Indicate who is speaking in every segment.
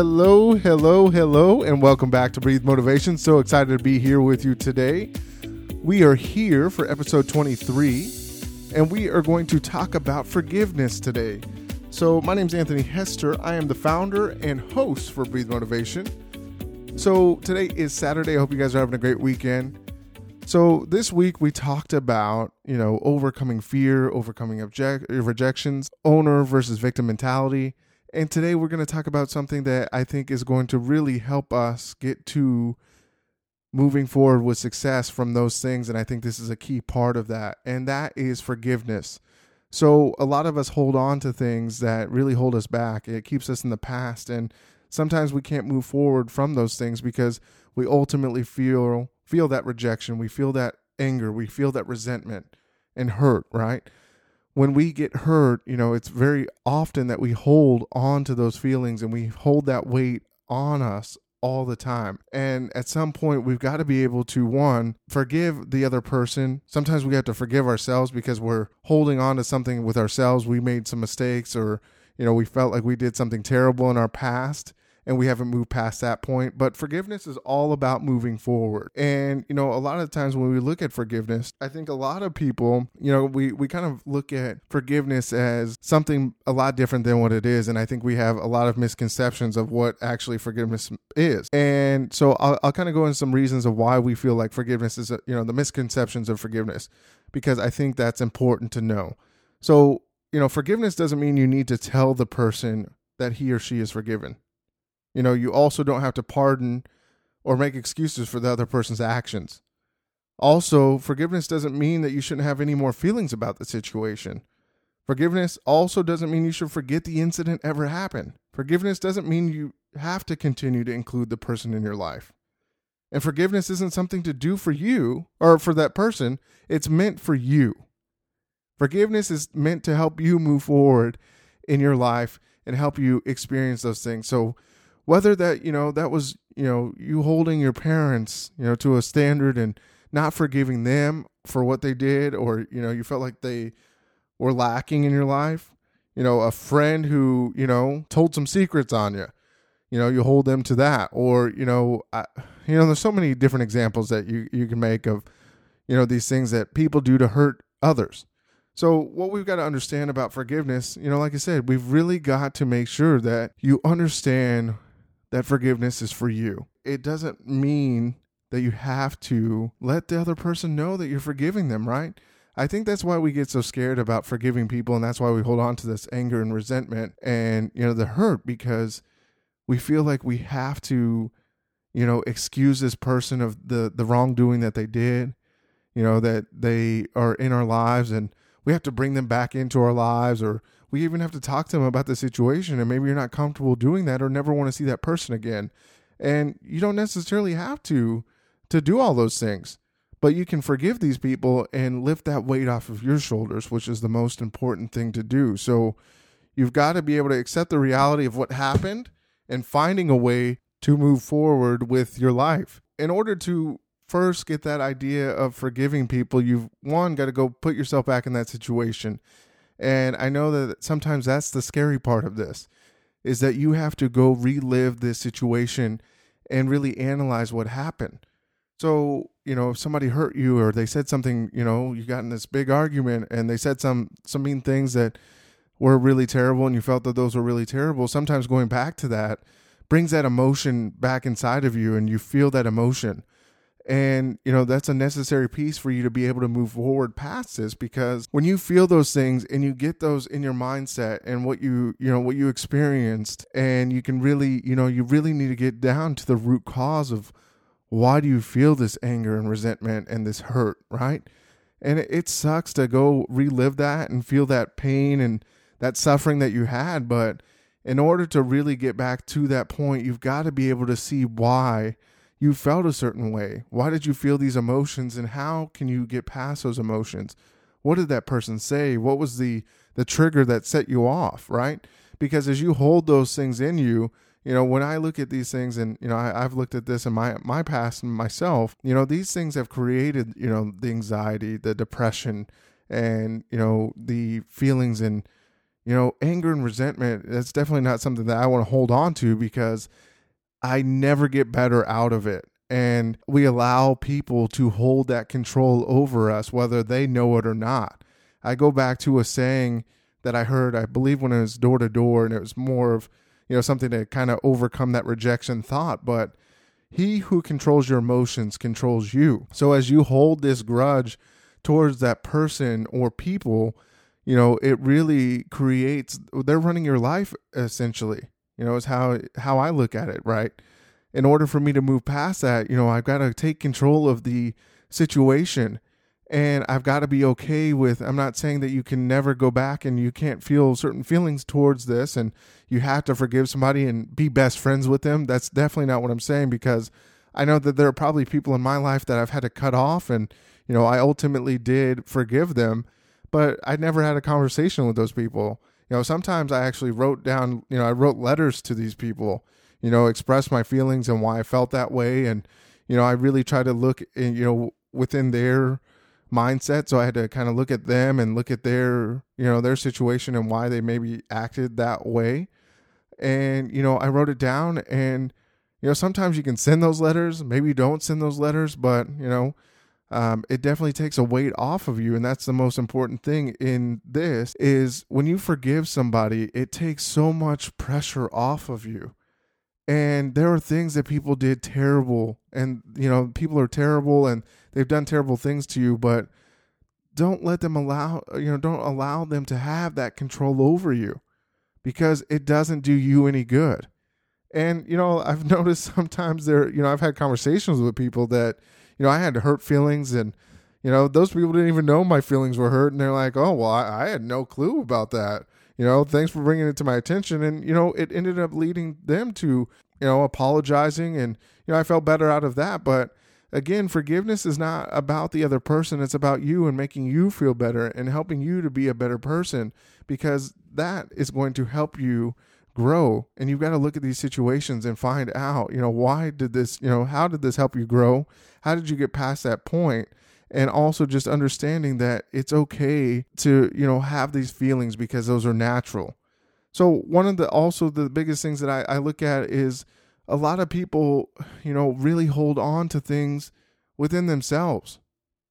Speaker 1: Hello, hello, hello, and welcome back to Breathe Motivation. So excited to be here with you today. We are here for episode 23, and we are going to talk about forgiveness today. So, my name is Anthony Hester. I am the founder and host for Breathe Motivation. So, today is Saturday. I hope you guys are having a great weekend. So, this week we talked about, you know, overcoming fear, overcoming object- rejections, owner versus victim mentality and today we're going to talk about something that I think is going to really help us get to moving forward with success from those things. And I think this is a key part of that. And that is forgiveness. So a lot of us hold on to things that really hold us back. It keeps us in the past. And sometimes we can't move forward from those things because we ultimately feel feel that rejection. We feel that anger. We feel that resentment and hurt, right? When we get hurt, you know, it's very often that we hold on to those feelings and we hold that weight on us all the time. And at some point, we've got to be able to, one, forgive the other person. Sometimes we have to forgive ourselves because we're holding on to something with ourselves. We made some mistakes or, you know, we felt like we did something terrible in our past and we haven't moved past that point. But forgiveness is all about moving forward. And, you know, a lot of times when we look at forgiveness, I think a lot of people, you know, we, we kind of look at forgiveness as something a lot different than what it is. And I think we have a lot of misconceptions of what actually forgiveness is. And so I'll, I'll kind of go into some reasons of why we feel like forgiveness is, you know, the misconceptions of forgiveness, because I think that's important to know. So, you know, forgiveness doesn't mean you need to tell the person that he or she is forgiven. You know, you also don't have to pardon or make excuses for the other person's actions. Also, forgiveness doesn't mean that you shouldn't have any more feelings about the situation. Forgiveness also doesn't mean you should forget the incident ever happened. Forgiveness doesn't mean you have to continue to include the person in your life. And forgiveness isn't something to do for you or for that person, it's meant for you. Forgiveness is meant to help you move forward in your life and help you experience those things. So, whether that you know that was you know you holding your parents you know to a standard and not forgiving them for what they did or you know you felt like they were lacking in your life you know a friend who you know told some secrets on you you know you hold them to that or you know I, you know there's so many different examples that you you can make of you know these things that people do to hurt others so what we've got to understand about forgiveness you know like i said we've really got to make sure that you understand that forgiveness is for you. It doesn't mean that you have to let the other person know that you're forgiving them, right? I think that's why we get so scared about forgiving people and that's why we hold on to this anger and resentment and you know the hurt because we feel like we have to you know excuse this person of the the wrongdoing that they did, you know that they are in our lives and we have to bring them back into our lives or we even have to talk to them about the situation and maybe you're not comfortable doing that or never want to see that person again. And you don't necessarily have to to do all those things but you can forgive these people and lift that weight off of your shoulders which is the most important thing to do. So you've got to be able to accept the reality of what happened and finding a way to move forward with your life. In order to first get that idea of forgiving people you've one got to go put yourself back in that situation and I know that sometimes that's the scary part of this is that you have to go relive this situation and really analyze what happened. So, you know, if somebody hurt you or they said something, you know, you got in this big argument and they said some some mean things that were really terrible and you felt that those were really terrible, sometimes going back to that brings that emotion back inside of you and you feel that emotion and, you know, that's a necessary piece for you to be able to move forward past this because when you feel those things and you get those in your mindset and what you, you know, what you experienced, and you can really, you know, you really need to get down to the root cause of why do you feel this anger and resentment and this hurt, right? And it, it sucks to go relive that and feel that pain and that suffering that you had. But in order to really get back to that point, you've got to be able to see why you felt a certain way. Why did you feel these emotions and how can you get past those emotions? What did that person say? What was the the trigger that set you off, right? Because as you hold those things in you, you know, when I look at these things and, you know, I, have looked at this in my, my past and myself, you know, these things have created, you know, the anxiety, the depression and, you know, the feelings and, you know, anger and resentment, that's definitely not something that I want to hold on to because I never get better out of it. And we allow people to hold that control over us, whether they know it or not. I go back to a saying that I heard, I believe, when it was door to door, and it was more of, you know, something to kind of overcome that rejection thought. But he who controls your emotions controls you. So as you hold this grudge towards that person or people, you know, it really creates, they're running your life essentially. You know, is how how I look at it, right? In order for me to move past that, you know, I've got to take control of the situation and I've got to be okay with I'm not saying that you can never go back and you can't feel certain feelings towards this and you have to forgive somebody and be best friends with them. That's definitely not what I'm saying because I know that there are probably people in my life that I've had to cut off and you know, I ultimately did forgive them, but I never had a conversation with those people you know sometimes i actually wrote down you know i wrote letters to these people you know express my feelings and why i felt that way. And you know i really try to look in you know within their mindset. So i had to kind of look at them and look at their you know their situation and why they maybe acted that way. And you know i wrote it down and you know sometimes you can send those letters. Maybe you don't send those letters but you know um, it definitely takes a weight off of you and that's the most important thing in this is when you forgive somebody it takes so much pressure off of you. And there are things that people did terrible and you know people are terrible and they've done terrible things to you but don't let them allow you know don't allow them to have that control over you because it doesn't do you any good. And you know i've noticed sometimes there you know i've had conversations with people that you know, I had hurt feelings and, you know, those people didn't even know my feelings were hurt. And they're like, oh, well, I, I had no clue about that. You know, thanks for bringing it to my attention. And, you know, it ended up leading them to, you know, apologizing. And, you know, I felt better out of that. But, again, forgiveness is not about the other person. It's about you and making you feel better and helping you to be a better person because that is going to help you grow. And you've got to look at these situations and find out, you know, why did this, you know, how did this help you grow? how did you get past that point? and also just understanding that it's okay to you know have these feelings because those are natural so one of the also the biggest things that I, I look at is a lot of people you know really hold on to things within themselves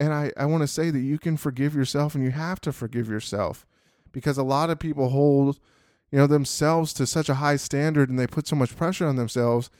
Speaker 1: and i, I want to say that you can forgive yourself and you have to forgive yourself because a lot of people hold you know themselves to such a high standard and they put so much pressure on themselves.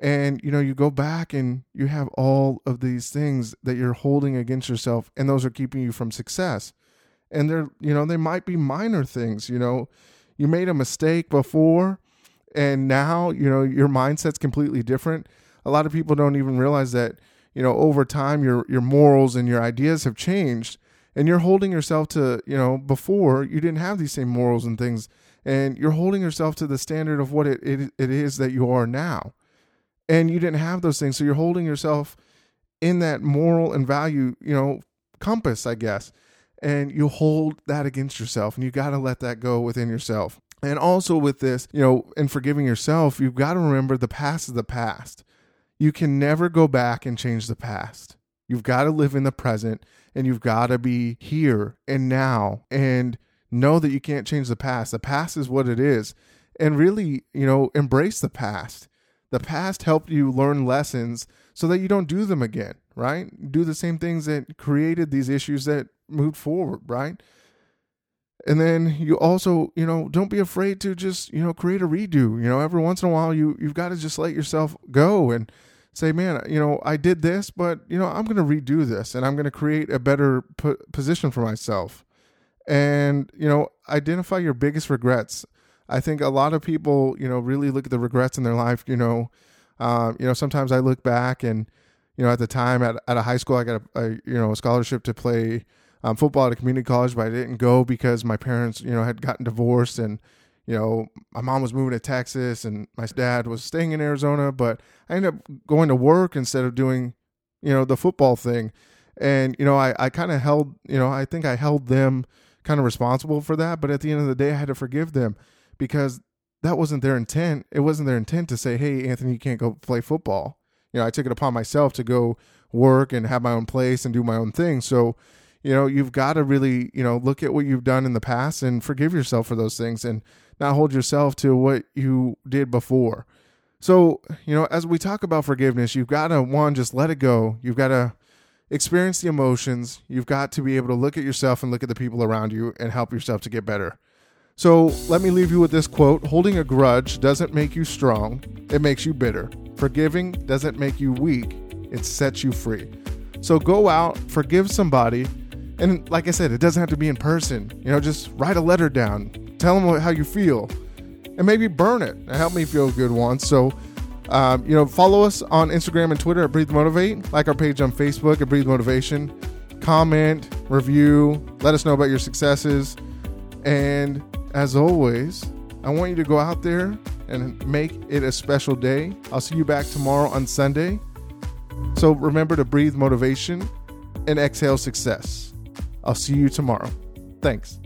Speaker 1: And you know you go back and you have all of these things that you're holding against yourself and those are keeping you from success. And they're you know they might be minor things you know. You made a mistake before and now you know your mindset's completely different. A lot of people don't even realize that you know over time your your morals and your ideas have changed and you're holding yourself to you know before you didn't have these same morals and things and you're holding yourself to the standard of what it, it, it is that you are now. And you didn't have those things so you're holding yourself in that moral and value you know compass i guess. And you hold that against yourself and you got to let that go within yourself. And also with this you know in forgiving yourself you've got to remember the past is the past. You can never go back and change the past. You've got to live in the present and you've got to be here and now. And know that you can't change the past the past is what it is and really you know embrace the past the past helped you learn lessons so that you don't do them again, right? Do the same things that created these issues that moved forward, right? And then you also, you know, don't be afraid to just, you know, create a redo. You know, every once in a while you you've got to just let yourself go and say, man, you know, I did this, but you know, I'm going to redo this and I'm going to create a better po- position for myself. And, you know, identify your biggest regrets. I think a lot of people, you know, really look at the regrets in their life. You know, um, you know, sometimes I look back and, you know, at the time at, at a high school, I got a, a you know a scholarship to play um, football at a community college, but I didn't go because my parents, you know, had gotten divorced and, you know, my mom was moving to Texas and my dad was staying in Arizona, but I ended up going to work instead of doing, you know, the football thing. And, you know, I, I kind of held, you know, I think I held them kind of responsible for that. But at the end of the day, I had to forgive them because that wasn't their intent. It wasn't their intent to say, "Hey, Anthony, you can't go play football." You know, I took it upon myself to go work and have my own place and do my own thing. So, you know, you've got to really, you know, look at what you've done in the past and forgive yourself for those things and not hold yourself to what you did before. So, you know, as we talk about forgiveness, you've got to, one, just let it go. You've got to experience the emotions. You've got to be able to look at yourself and look at the people around you and help yourself to get better. So, let me leave you with this quote Holding a grudge doesn't make you strong, it makes you bitter. Forgiving doesn't make you weak, it sets you free. So, go out, forgive somebody. And like I said, it doesn't have to be in person. You know, just write a letter down, tell them how you feel, and maybe burn it. It helped me feel good once. So, um, you know, follow us on Instagram and Twitter at Breathe Motivate. Like our page on Facebook at Breathe Motivation. Comment, review, let us know about your successes. And as always, I want you to go out there and make it a special day. I'll see you back tomorrow on Sunday. So remember to breathe motivation and exhale success. I'll see you tomorrow. Thanks.